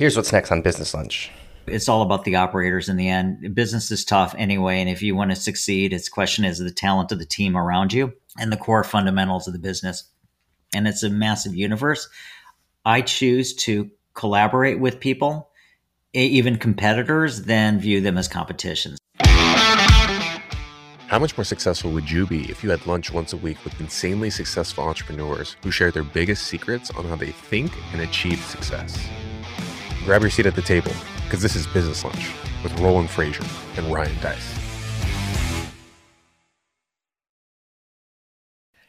Here's what's next on Business Lunch. It's all about the operators in the end. Business is tough anyway, and if you want to succeed, its question is the talent of the team around you and the core fundamentals of the business. And it's a massive universe. I choose to collaborate with people, even competitors, than view them as competitions. How much more successful would you be if you had lunch once a week with insanely successful entrepreneurs who share their biggest secrets on how they think and achieve success? Grab your seat at the table because this is Business Lunch with Roland Frasier and Ryan Deiss.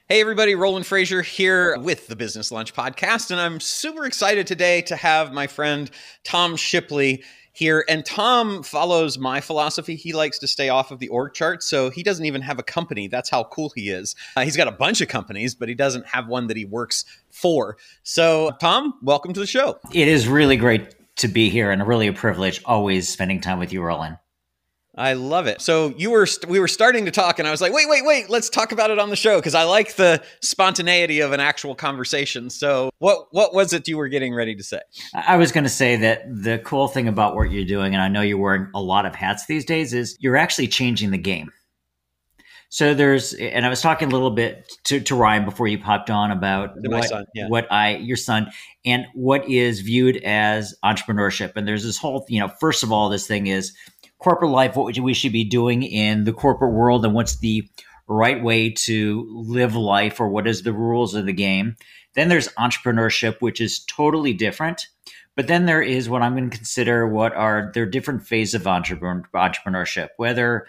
Hey, everybody, Roland Frasier here with the Business Lunch podcast. And I'm super excited today to have my friend Tom Shipley here. And Tom follows my philosophy. He likes to stay off of the org chart. So he doesn't even have a company. That's how cool he is. Uh, he's got a bunch of companies, but he doesn't have one that he works for. So, Tom, welcome to the show. It is really great to be here and really a privilege always spending time with you, Roland. I love it. So you were st- we were starting to talk, and I was like, wait, wait, wait, let's talk about it on the show because I like the spontaneity of an actual conversation. So what what was it you were getting ready to say? I was going to say that the cool thing about what you're doing, and I know you're wearing a lot of hats these days, is you're actually changing the game. So there's, and I was talking a little bit to, to Ryan before you popped on about what, son, yeah. what I, your son, and what is viewed as entrepreneurship. And there's this whole, you know, first of all, this thing is corporate life, what we should be doing in the corporate world, and what's the right way to live life, or what is the rules of the game. Then there's entrepreneurship, which is totally different. But then there is what I'm going to consider what are there different phases of entrepreneurship, whether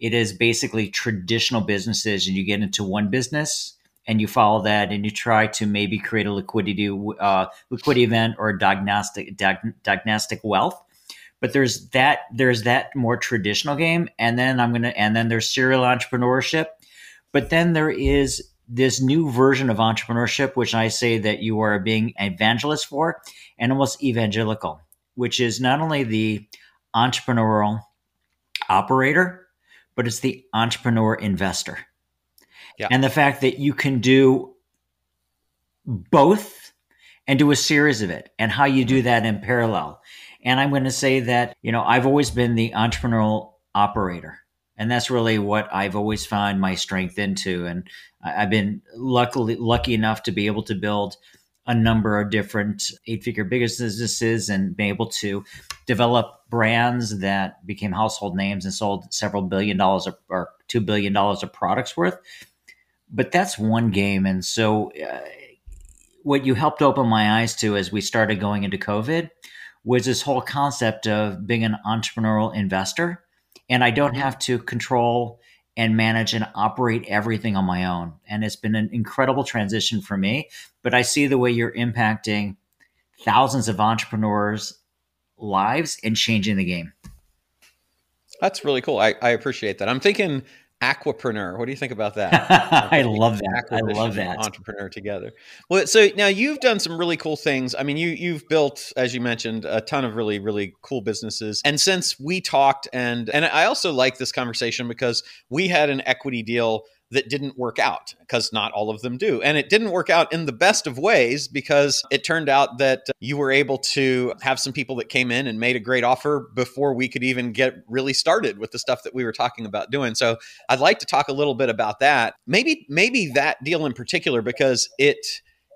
it is basically traditional businesses and you get into one business and you follow that and you try to maybe create a liquidity uh, liquidity event or a diagnostic diag- diagnostic wealth. But there's that there's that more traditional game and then i'm gonna and then there's serial entrepreneurship. But then there is this new version of entrepreneurship which i say that you are being evangelist for and almost evangelical which is not only the entrepreneurial operator but it's the entrepreneur investor yeah. and the fact that you can do both and do a series of it and how you do mm-hmm. that in parallel and I'm going to say that, you know, I've always been the entrepreneurial operator. And that's really what I've always found my strength into. And I've been luckily lucky enough to be able to build a number of different eight figure businesses and be able to develop brands that became household names and sold several billion dollars of, or two billion dollars of products worth. But that's one game. And so, uh, what you helped open my eyes to as we started going into COVID was this whole concept of being an entrepreneurial investor. And I don't have to control and manage and operate everything on my own. And it's been an incredible transition for me. But I see the way you're impacting thousands of entrepreneurs' lives and changing the game. That's really cool. I, I appreciate that. I'm thinking aquapreneur. What do you think about that? I love that. I love that. Entrepreneur together. Well, so now you've done some really cool things. I mean, you you've built, as you mentioned, a ton of really really cool businesses. And since we talked, and and I also like this conversation because we had an equity deal that didn't work out because not all of them do. And it didn't work out in the best of ways because it turned out that you were able to have some people that came in and made a great offer before we could even get really started with the stuff that we were talking about doing. So I'd like to talk a little bit about that. Maybe maybe that deal in particular because it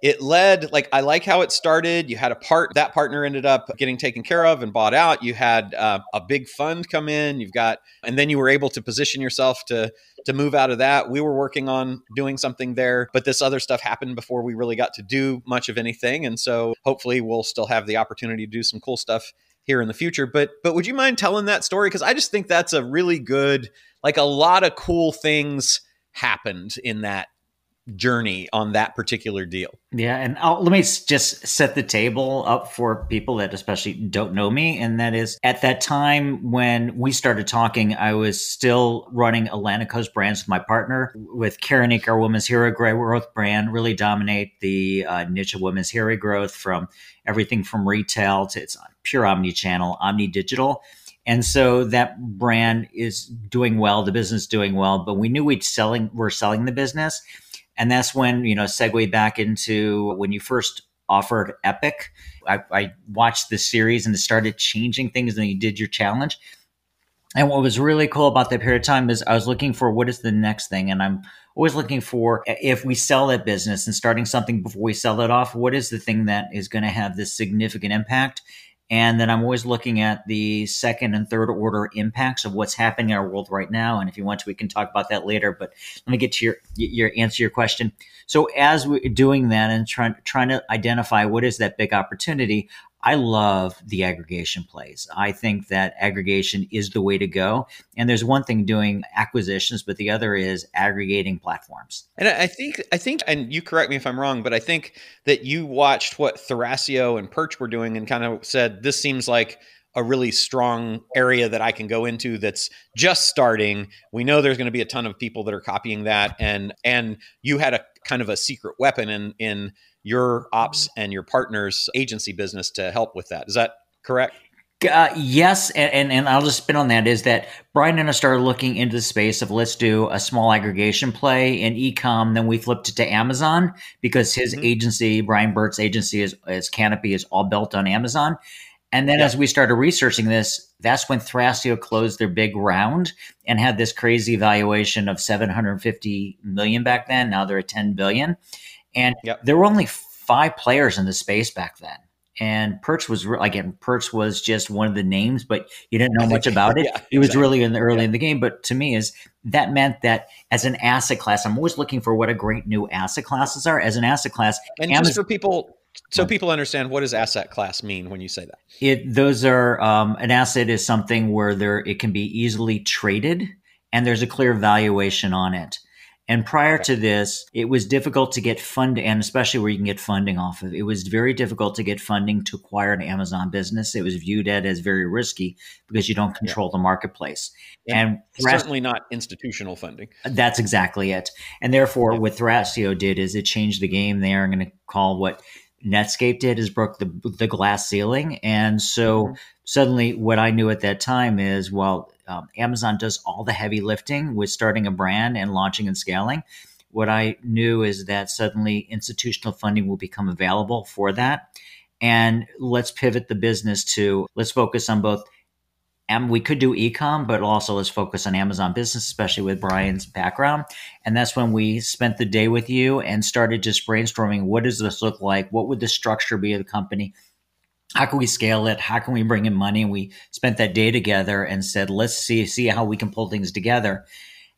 it led like i like how it started. You had a part that partner ended up getting taken care of and bought out. You had uh, a big fund come in. You've got and then you were able to position yourself to to move out of that. We were working on doing something there but this other stuff happened before we really got to do much of anything. And so hopefully we'll still have the opportunity to do some cool stuff here in the future. But but would you mind telling that story? Because i just think that's a really good like a lot of cool things happened in that journey on that particular deal. Yeah, and I'll, let me just set the table up for people that especially don't know me, and that is at that time when we started talking, I was still running Atlantic Coast Brands with my partner, with Keranique our Women's Hair Regrowth brand, really dominate the uh, niche of women's hair regrowth from everything from retail to it's pure omni-channel, omni-digital. And so that brand is doing well, the business doing well, but we knew we'd selling we're selling the business and that's when, you know, segue back into when you first offered Epic I, I watched the series and it started changing things and you did your challenge. And what was really cool about that period of time is I was looking for what is the next thing. And I'm always looking for if we sell that business and starting something before we sell it off, what is the thing that is going to have this significant impact? And then I'm always looking at the second and third order impacts of what's happening in our world right now. And if you want to, we can talk about that later. But let me get to your your answer your question. So as we're doing that and trying trying to identify what is that big opportunity, I love the aggregation plays. I think that aggregation is the way to go. And there's one thing doing acquisitions, but the other is aggregating platforms. And I think, I think, and you correct me if I'm wrong, but I think that you watched what Thrasio and Perch were doing and kind of said, this seems like a really strong area that I can go into that's just starting. We know there's going to be a ton of people that are copying that and and you had a kind of a secret weapon in in your ops and your partner's agency business to help with that. Is that correct? Uh, yes, and, and, and I'll just spin on that is that Brian and I started looking into the space of let's do a small aggregation play in ecom. Then we flipped it to Amazon because his mm-hmm. agency, Brian Burt's agency, is, is Canopy is all built on Amazon. And then as we started researching this, that's when Thrasio closed their big round and had this crazy valuation of 750 million back then. Now they're at 10 billion. And yep. there were only five players in the space back then. And Perch was again, Perch was just one of the names, but you didn't know much about it. yeah, it was exactly. really in the early yeah. in the game. But to me, is that meant that as an asset class, I'm always looking for what a great new asset classes are. As an asset class, and Amazon, just for people, so people understand what does asset class mean when you say that. It those are um, an asset is something where there it can be easily traded, and there's a clear valuation on it. And prior to this, it was difficult to get funding, and especially where you can get funding off of. It was very difficult to get funding to acquire an Amazon business. It was viewed at as very risky because you don't control yeah. the marketplace. Yeah. And certainly not institutional funding. That's exactly it. And therefore, yeah. what Thrasio did is it changed the game there. I'm going to call what Netscape did is broke the the glass ceiling, and so mm-hmm. suddenly what I knew at that time is well, um, Amazon does all the heavy lifting with starting a brand and launching and scaling. What I knew is that suddenly institutional funding will become available for that, and let's pivot the business to let's focus on both and we could do ecom, but also let's focus on Amazon business, especially with Brian's background. And that's when we spent the day with you and started just brainstorming what does this look like? What would the structure be of the company? How can we scale it? How can we bring in money? And we spent that day together and said, let's see, see how we can pull things together.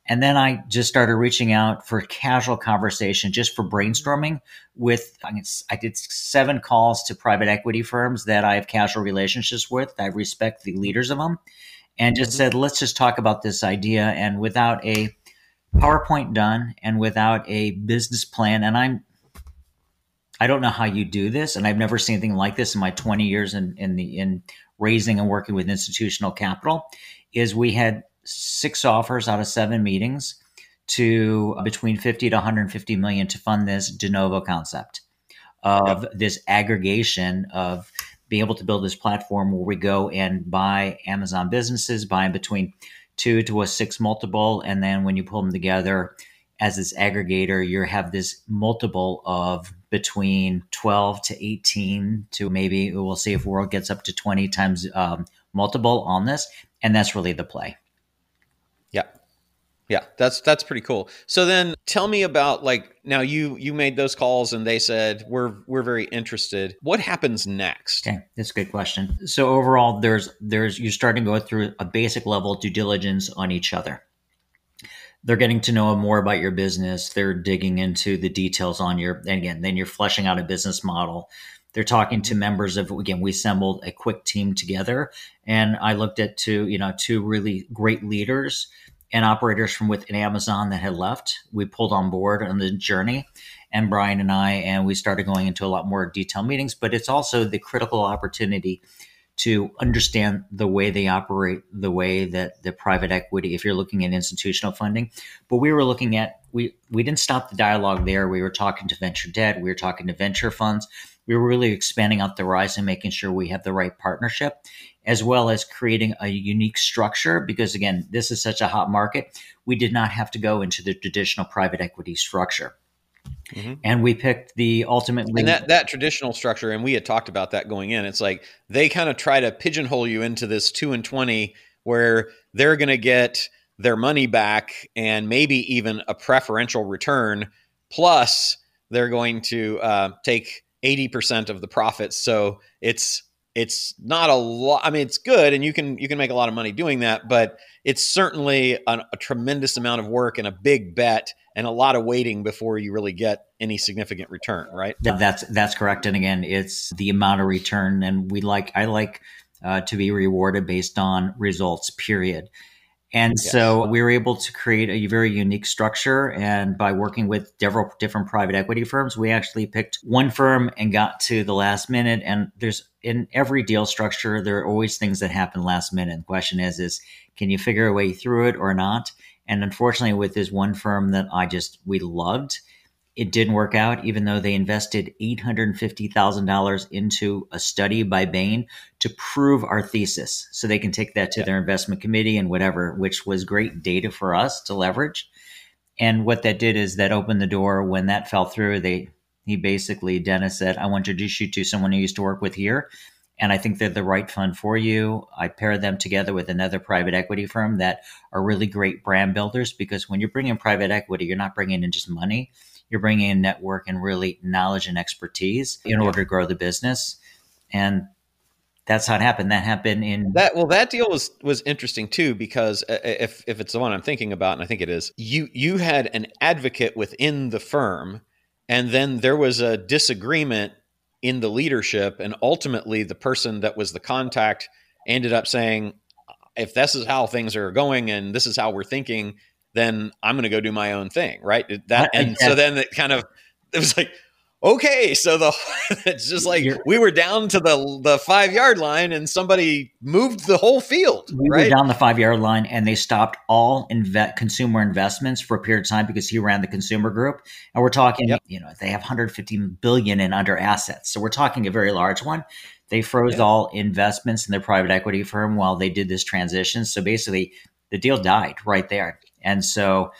And then I just started reaching out for casual conversation, just for brainstorming with, I did seven calls to private equity firms that I have casual relationships with. I respect the leaders of them and just mm-hmm. said, let's just talk about this idea. And without a PowerPoint done and without a business plan, and I'm, I don't know how you do this, and I've never seen anything like this in my 20 years in, in the in raising and working with institutional capital. Is we had six offers out of seven meetings to between 50 to 150 million to fund this de novo concept of this aggregation of being able to build this platform where we go and buy Amazon businesses, buying between two to a six multiple. And then when you pull them together as this aggregator, you have this multiple of between 12 to 18 to maybe we'll see if world gets up to 20 times um, multiple on this. And that's really the play. Yeah, that's that's pretty cool. So then tell me about like now you you made those calls and they said we're we're very interested. What happens next? Okay, that's a good question. So overall there's there's you're starting to go through a basic level due diligence on each other. They're getting to know more about your business. They're digging into the details on your and again, then you're fleshing out a business model. They're talking to members of again, we assembled a quick team together and I looked at two, you know, two really great leaders and operators from within Amazon that had left. We pulled on board on the journey, and Brian and I, and we started going into a lot more detailed meetings. But it's also the critical opportunity to understand the way they operate, the way that the private equity, if you're looking at institutional funding. But we were looking at we we didn't stop the dialogue there. We were talking to venture debt, we were talking to venture funds. We were really expanding out the horizon, making sure we have the right partnership as well as creating a unique structure. Because again, this is such a hot market, we did not have to go into the traditional private equity structure. Mm-hmm. And we picked the ultimately and that that traditional structure, and we had talked about that going in. It's like they kind of try to pigeonhole you into this two and twenty, where they're going to get their money back and maybe even a preferential return, plus they're going to uh, take eighty percent of the profits. So it's it's not a lot. I mean, it's good, and you can you can make a lot of money doing that, but it's certainly an, a tremendous amount of work and a big bet and a lot of waiting before you really get any significant return, right? That's that's correct. And again, it's the amount of return, and we like I like uh, to be rewarded based on results. Period. And yes. so we were able to create a very unique structure. And by working with several different private equity firms, we actually picked one firm and got to the last minute. And there's in every deal structure, there are always things that happen last minute. The question is, is can you figure a way through it or not? And unfortunately, with this one firm that I just, we loved, it didn't work out, even though they invested $850,000 into a study by Bain to prove our thesis. So they can take that to yeah. their investment committee and whatever, which was great data for us to leverage. And what that did is that opened the door. When that fell through, they, he basically, Dennis said, I want to introduce you to someone who used to work with here and I think they're the right fund for you. I pair them together with another private equity firm that are really great brand builders because when you're bringing private equity, you're not bringing in just money, you're bringing in network and really knowledge and expertise in order to grow the business. And that's how it happened. That happened in that. Well, that deal was was interesting too because uh, if if it's the one I'm thinking about, and I think it is, you you had an advocate within the firm, and then there was a disagreement in the leadership. And ultimately, the person that was the contact ended up saying, if this is how things are going and this is how we're thinking, then I'm going to go do my own thing. Right. That, and so then it kind of, it was like, okay, so the it's just like You're, we were down to the the five yard line, and somebody moved the whole field. We right? were down the five yard line, and they stopped all inve- consumer investments for a period of time because he ran the consumer group. And we're talking, yep. you know, they have 150 billion in under assets, so we're talking a very large one. They froze yep. all investments in their private equity firm while they did this transition. So basically, the deal died right there. And so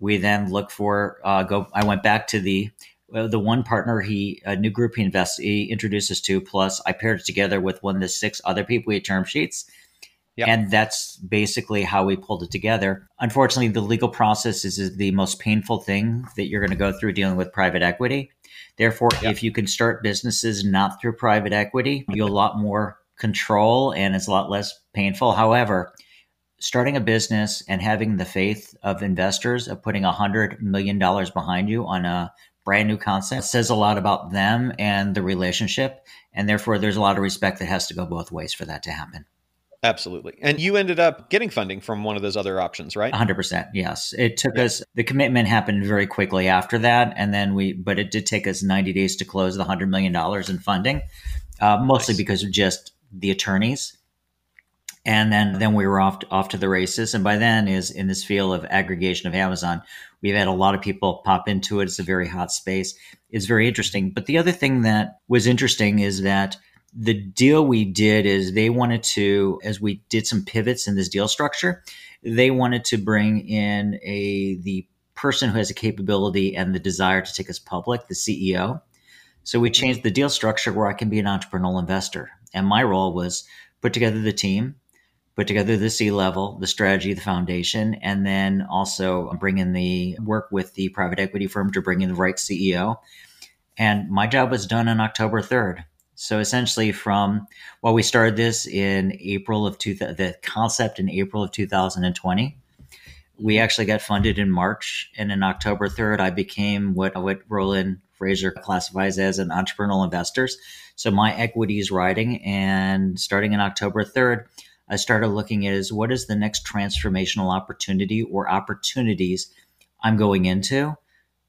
we then look for uh, go. I went back to the uh, the one partner he a new group he invests he introduces to plus i paired it together with one of the six other people we had term sheets yep. and that's basically how we pulled it together unfortunately the legal process is, is the most painful thing that you're going to go through dealing with private equity therefore yep. if you can start businesses not through private equity you have a lot more control and it's a lot less painful however starting a business and having the faith of investors of putting a hundred million dollars behind you on a brand new concept says a lot about them and the relationship. And therefore, there's a lot of respect that has to go both ways for that to happen. Absolutely. And you ended up getting funding from one of those other options, right? 100%. Yes. It took yeah. us, the commitment happened very quickly after that. And then we, but it did take us 90 days to close the $100 million in funding, uh, mostly nice. because of just the attorneys. And then, then we were off, to, off to the races. And by then is in this field of aggregation of Amazon, We've had a lot of people pop into it. It's a very hot space. It's very interesting. But the other thing that was interesting is that the deal we did is they wanted to, as we did some pivots in this deal structure, they wanted to bring in a the person who has a capability and the desire to take us public, the CEO. So we changed the deal structure where I can be an entrepreneurial investor. And my role was put together the team, put together the C level, the strategy, the foundation, and then also bring in the work with the private equity firm to bring in the right CEO. And my job was done on October 3rd. So essentially, from well, we started this in April of two, the concept in April of 2020. We actually got funded in March, and in October 3rd, I became what what Roland Frasier classifies as an entrepreneurial investors. So my equity is riding, and starting in October 3rd, I started looking at is what is the next transformational opportunity or opportunities I'm going into,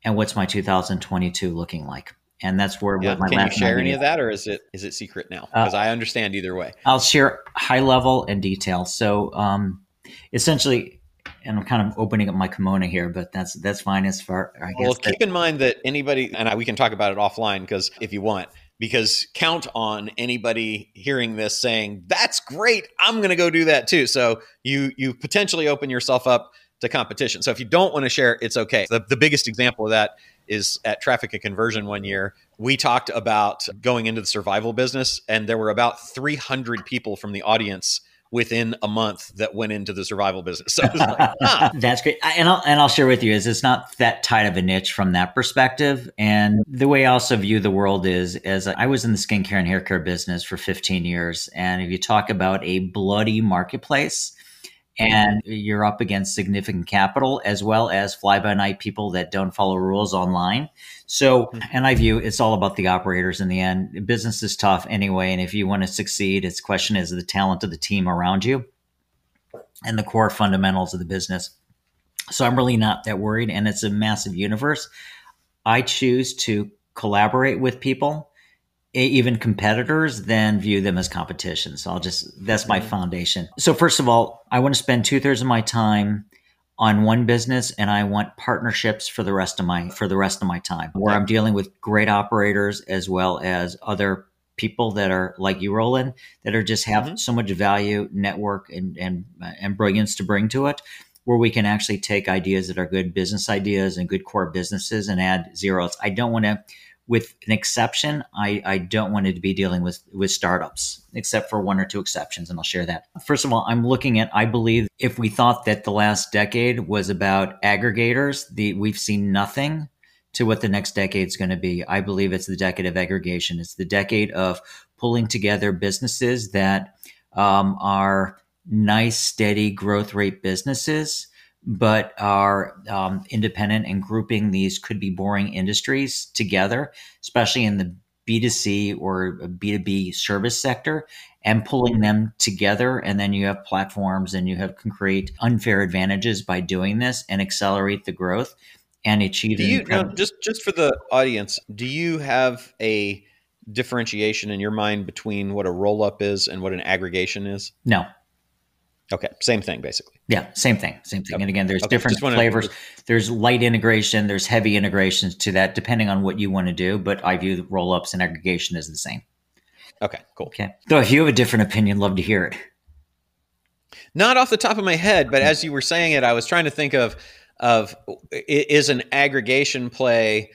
and what's my 2022 looking like. And that's where yeah, my can you share any of that, or is it is it secret now? Because uh, I understand either way. I'll share high level and detail. So um, essentially, and I'm kind of opening up my kimono here, but that's that's fine as far. I guess well, keep in mind that anybody, and I, we can talk about it offline because if you want, because count on anybody hearing this saying that's great i'm going to go do that too. So you you potentially open yourself up to competition. So if you don't want to share it's okay. The, the biggest example of that is at Traffic and Conversion one year, we talked about going into the survival business, and there were about 300 people from the audience within a month that went into the survival business. So like, that's great. And I'll, and I'll share with you is it's not that tight of a niche from that perspective. And the way I also view the world is as I was in the skincare and hair care business for 15 years. And if you talk about a bloody marketplace, and you're up against significant capital as well as fly by night people that don't follow rules online. So, and I view it's all about the operators in the end. Business is tough anyway. And if you want to succeed, its question is the talent of the team around you and the core fundamentals of the business. So I'm really not that worried. And it's a massive universe. I choose to collaborate with people even competitors then view them as competition. So I'll just, that's my mm-hmm. foundation. So, first of all, I want to spend two thirds of my time on one business and I want partnerships for the rest of my, for the rest of my time where I'm dealing with great operators as well as other people that are like you, Roland, that are just have mm-hmm. so much value, network and, and, and brilliance to bring to it where we can actually take ideas that are good business ideas and good core businesses and add zeros. I don't want to with an exception, I, I don't want to be dealing with, with startups, except for one or two exceptions, and I'll share that. First of all, I'm looking at, I believe if we thought that the last decade was about aggregators, the we've seen nothing to what the next decade is going to be. I believe it's the decade of aggregation. It's the decade of pulling together businesses that um, are nice, steady growth rate businesses but are um, independent and grouping these could be boring industries together, especially in the B2C or B2B service sector, and pulling them together. And then you have platforms and you have can create unfair advantages by doing this and accelerate the growth and achieve. Do you now, just just for the audience? Do you have a differentiation in your mind between what a roll up is and what an aggregation is? No. Okay, same thing basically. Yeah, same thing, same thing. And again, there's okay, different flavors. To... There's light integration, there's heavy integrations to that, depending on what you want to do. But I view the roll ups and aggregation as the same. Okay, cool. Okay. So if you have a different opinion, love to hear it. Not off the top of my head, but as you were saying it, I was trying to think of of is an aggregation play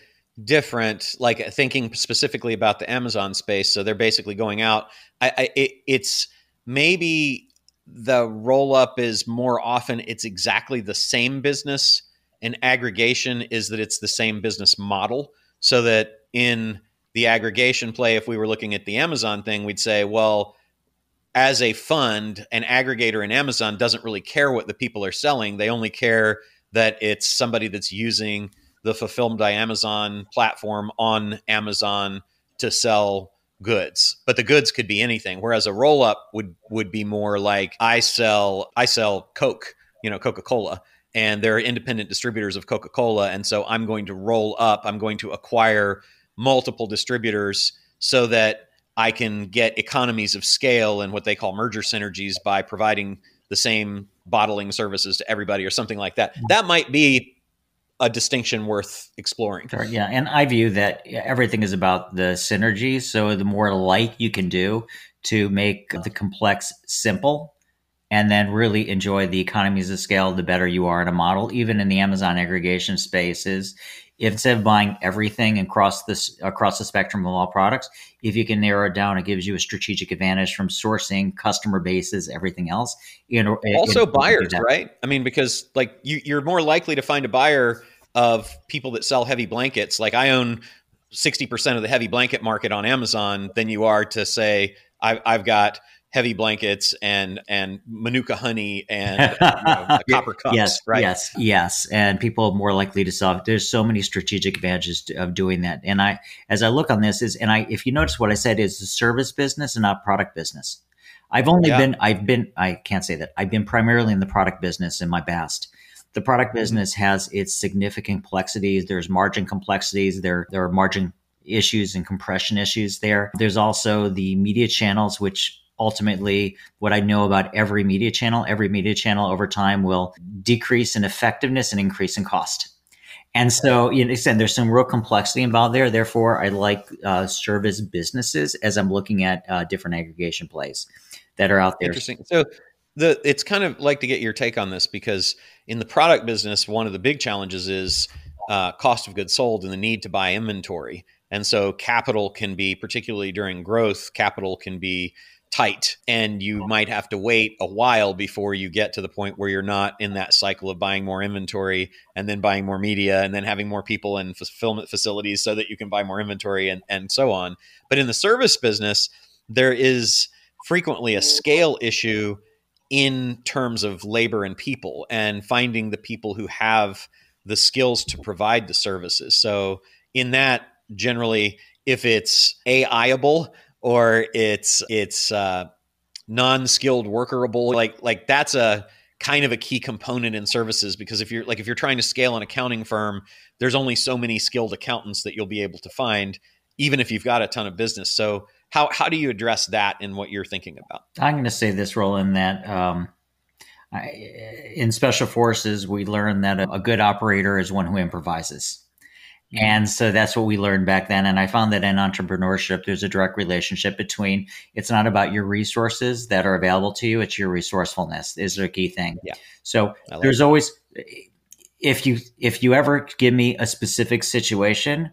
different like uh, thinking specifically about the amazon space so they're basically going out i, I it, it's maybe the roll up is more often it's exactly the same business and aggregation is that it's the same business model. So that in the aggregation play if we were looking at the amazon thing we'd say well as a fund an aggregator in amazon doesn't really care what the people are selling. They only care that it's somebody that's using the fulfilled by amazon platform on amazon to sell goods but the goods could be anything whereas a roll up would would be more like i sell i sell coke you know coca-cola and they're independent distributors of coca-cola and so i'm going to roll up i'm going to acquire multiple distributors so that i can get economies of scale and what they call merger synergies by providing the same bottling services to everybody or something like that. Mm-hmm. That might be a distinction worth exploring. Sure, yeah, and I view that everything is about the synergy. So the more light you can do to make the complex simple, and then really enjoy the economies of scale, the better you are in a model. Even in the Amazon aggregation spaces, instead of buying everything across this across the spectrum of all products, if you can narrow it down, it gives you a strategic advantage from sourcing, customer bases, everything else. You know, also it, buyers, right? I mean, because like you, you're more likely to find a buyer of people that sell heavy blankets. Like I own 60% of the heavy blanket market on Amazon than you are to say I, I've got heavy blankets and and manuka honey and you know, copper cups yes right? yes yes. And people are more likely to solve there's so many strategic advantages to, of doing that. And i as i look on this is and i if you notice what i said is the service business and not product business. I've only yeah. been i've been i can't say that i've been primarily in the product business in my past. The product mm-hmm. business has its significant complexities. There's margin complexities. There there are margin issues and compression issues there. There's also the media channels which ultimately what I know about every media channel, every media channel over time will decrease in effectiveness and increase in cost. And so, you know, there's some real complexity involved there. Therefore, I like uh, service businesses as I'm looking at uh, different aggregation plays that are out there. Interesting. So, the it's kind of like to get your take on this because in the product business, one of the big challenges is uh, cost of goods sold and the need to buy inventory. And so capital can be, particularly during growth, capital can be tight and you might have to wait a while before you get to the point where you're not in that cycle of buying more inventory and then buying more media and then having more people and fulfillment facilities so that you can buy more inventory and, and so on. But in the service business, there is frequently a scale issue in terms of labor and people and finding the people who have the skills to provide the services. So in that generally if it's AIable or it's it's uh, non-skilled workerable like like that's a kind of a key component in services because if you're like if you're trying to scale an accounting firm there's only so many skilled accountants that you'll be able to find even if you've got a ton of business. So how how do you address that in what you're thinking about? I'm going to say this roland that um, I, in special forces we learn that a, a good operator is one who improvises and so that's what we learned back then. And I found that in entrepreneurship, there's a direct relationship between it's not about your resources that are available to you, it's your resourcefulness is a key thing. Yeah. So there's that. always if you if you ever give me a specific situation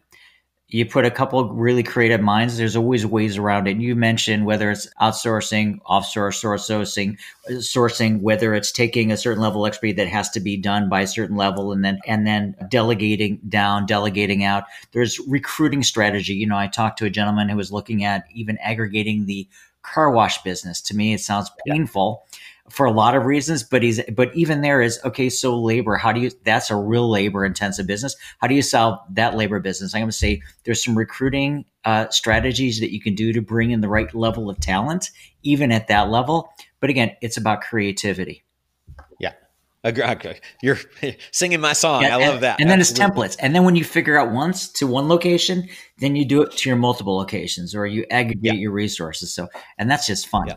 you put a couple really creative minds. There's always ways around it. You mentioned whether it's outsourcing, offshore sourcing, sourcing, whether it's taking a certain level of expertise that has to be done by a certain level, and then and then delegating down, delegating out. There's recruiting strategy. You know, I talked to a gentleman who was looking at even aggregating the car wash business. To me, it sounds painful. Yeah for a lot of reasons but he's but even there is okay so labor how do you that's a real labor intensive business how do you solve that labor business i'm going to say there's some recruiting uh, strategies that you can do to bring in the right level of talent even at that level but again it's about creativity yeah Okay. You're singing my song. Yeah, I love that. And then it's templates. And then when you figure out once to one location, then you do it to your multiple locations or you aggregate yeah. your resources. So, and that's just fun. Yeah.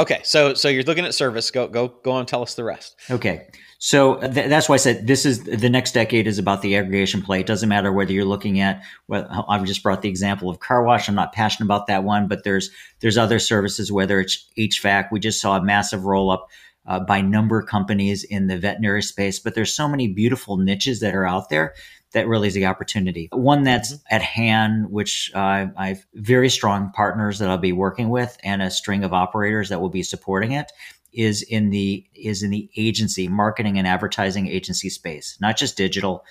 Okay, so so you're looking at service. Go go go on. Tell us the rest. Okay, so th- that's why I said this is the next decade is about the aggregation play. It doesn't matter whether you're looking at. Well, I've just brought the example of car wash. I'm not passionate about that one, but there's there's other services. Whether it's HVAC, we just saw a massive roll up uh, by number companies in the veterinary space. But there's so many beautiful niches that are out there that really is the opportunity. One that's mm-hmm. at hand, which uh, I've very strong partners that I'll be working with, and a string of operators that will be supporting it, is in the is in the agency marketing and advertising agency space, not just digital,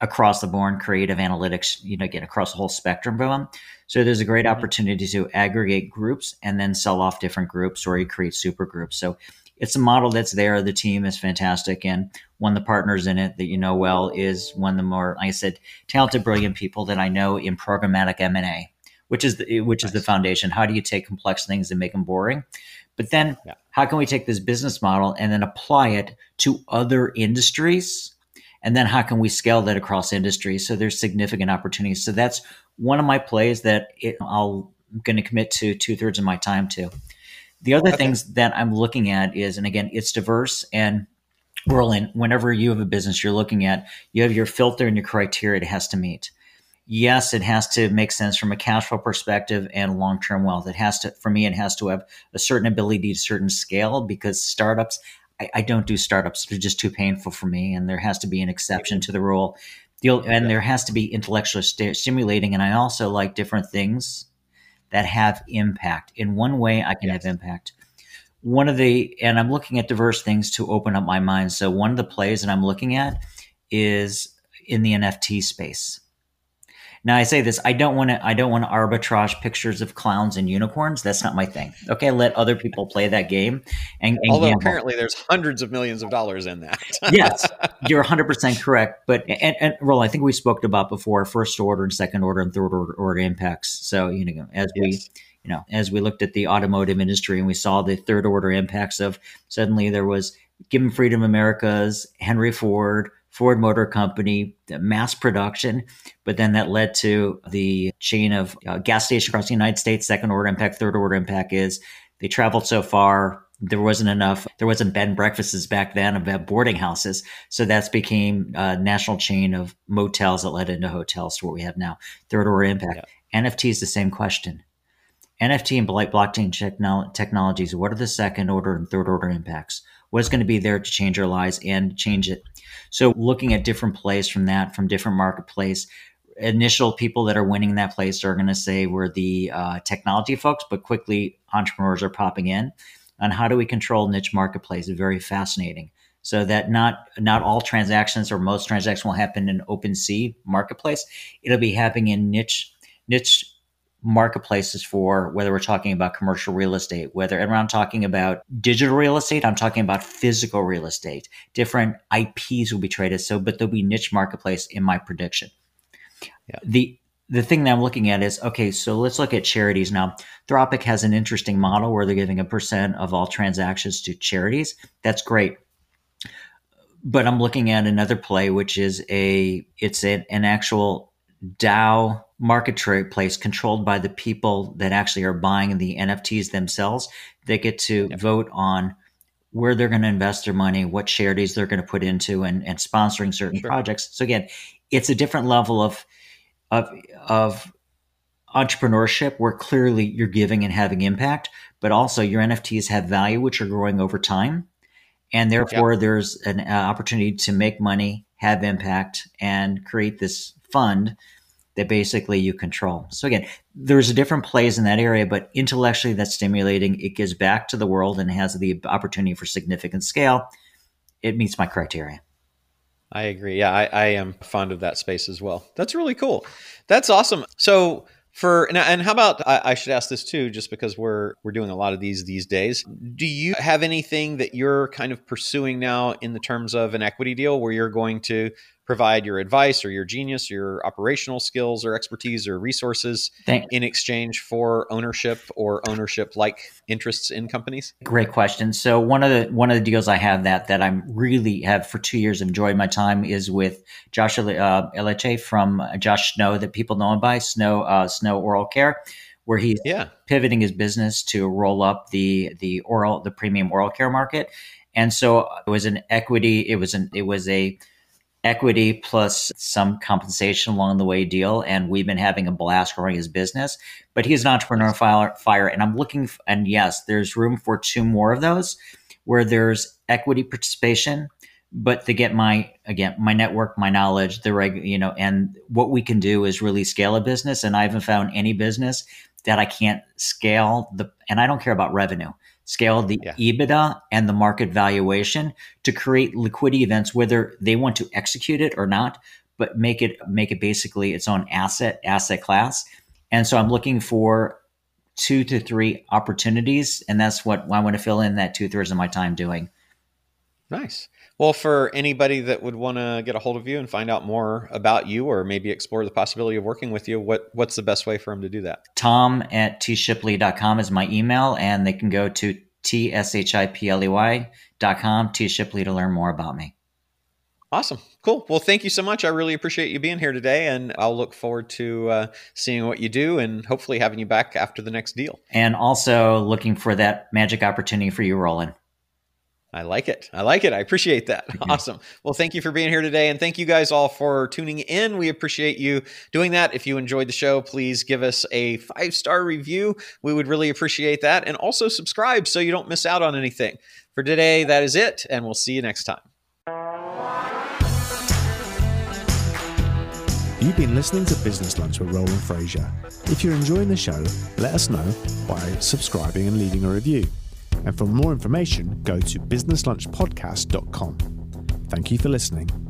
across the board, creative analytics. You know, again across the whole spectrum of them. So there's a great mm-hmm. opportunity to aggregate groups and then sell off different groups, or you create super groups. So it's a model that's there. The team is fantastic, and one of the partners in it that you know well is one of the more, like I said, talented, brilliant people that I know in programmatic M and A, which is the which nice. is the foundation. How do you take complex things and make them boring? But then, yeah. how can we take this business model and then apply it to other industries? And then, how can we scale that across industries? So there's significant opportunities. So that's one of my plays that it, I'll I'm going to commit to two thirds of my time to. The other okay. things that I'm looking at is, and again, it's diverse and Roland, whenever you have a business you're looking at, you have your filter and your criteria it has to meet. Yes, it has to make sense from a cash flow perspective and long term wealth. It has to, for me, it has to have a certain ability to certain scale because startups, I, I don't do startups. They're just too painful for me. And there has to be an exception to the rule. and yeah. there has to be intellectually st- stimulating. And I also like different things that have impact. In one way, I can yes. have impact. One of the, and I'm looking at diverse things to open up my mind. So one of the plays that I'm looking at is in the NFT space. Now I say this, I don't want to I don't want to arbitrage pictures of clowns and unicorns. That's not my thing. Okay, let other people play that game. And, and although gamble. apparently there's hundreds of millions of dollars in that. yes, you're 100 percent correct. But and, and Roll, I think we spoke about before first order and second order and third order, order impacts. So you know as yes. we you know, as we looked at the automotive industry and we saw the third order impacts of suddenly there was Given Freedom Americas, Henry Ford, Ford Motor Company, mass production, but then that led to the chain of uh, gas stations across the United States. Second order impact, third order impact is they traveled so far. There wasn't enough. There wasn't bed and breakfasts back then of boarding houses, so that's became a national chain of motels that led into hotels to what we have now. Third order impact. Yeah. NFT is the same question. NFT and blockchain technologies, what are the second order and third order impacts? What's going to be there to change our lives and change it? So looking at different plays from that, from different marketplace, initial people that are winning that place are going to say we're the uh, technology folks, but quickly entrepreneurs are popping in. On how do we control niche marketplace? Very fascinating. So that not not all transactions or most transactions will happen in OpenSea marketplace. It'll be happening in niche niche marketplaces for whether we're talking about commercial real estate, whether and I'm talking about digital real estate, I'm talking about physical real estate. Different IPs will be traded. So, but there'll be niche marketplace in my prediction. Yeah. The the thing that I'm looking at is okay, so let's look at charities now. Thropic has an interesting model where they're giving a percent of all transactions to charities. That's great. But I'm looking at another play, which is a it's a, an actual DAO marketplace controlled by the people that actually are buying the NFTs themselves. They get to yep. vote on where they're going to invest their money, what charities they're going to put into, and, and sponsoring certain sure. projects. So again, it's a different level of of of entrepreneurship where clearly you're giving and having impact, but also your NFTs have value, which are growing over time, and therefore yep. there's an uh, opportunity to make money, have impact, and create this fund that basically you control. So again, there's a different plays in that area, but intellectually that's stimulating. It gives back to the world and has the opportunity for significant scale. It meets my criteria. I agree. Yeah, I, I am fond of that space as well. That's really cool. That's awesome. So for and, and how about I, I, should ask this too, just because we're we're doing a lot of these these days. Do you have anything that you're kind of pursuing now in the terms of an equity deal where you're going to provide your advice or your genius, your operational skills or expertise or resources Thank- in exchange for ownership or ownership like interests in companies? Great question. So one of the one of the deals I have that that I'm really have for two years enjoyed my time is with Josh uh, Elizetxe from Josh Snow that people know him by Snow uh, Snow Oral Care where he's yeah. pivoting his business to roll up the the oral the premium oral care market. And so it was an equity. It was an it was a equity plus some compensation along the way deal. And we've been having a blast growing his business. But he's an entrepreneur fire, and I'm looking, and yes, there's room for two more of those where there's equity participation, but to get my again my network, my knowledge, the reg, you know, and what we can do is really scale a business. And I haven't found any business that I can't scale the, and I don't care about revenue scale the yeah. EBITDA and the market valuation to create liquidity events, whether they want to execute it or not, but make it make it basically its own asset asset class. And so I'm looking for two to three opportunities, and that's what I want to fill in that two thirds of my time doing. Nice. Well, for anybody that would want to get a hold of you and find out more about you or maybe explore the possibility of working with you, what what's the best way for them to do that? Tom at tshipley.com is my email, and they can go to tshipley.com, tshipley to learn more about me. Awesome. Cool. Well, thank you so much. I really appreciate you being here today, and I'll look forward to uh, seeing what you do and hopefully having you back after the next deal. And also looking for that magic opportunity for you, Roland. I like it. I like it. I appreciate that. Awesome. Well, thank you for being here today. And thank you guys all for tuning in. We appreciate you doing that. If you enjoyed the show, please give us a five star review. We would really appreciate that. And also subscribe so you don't miss out on anything. For today, that is it. And we'll see you next time. You've been listening to Business Lunch with Roland Frasier. If you're enjoying the show, let us know by subscribing and leaving a review. And for more information, go to businesslunchpodcast.com. Thank you for listening.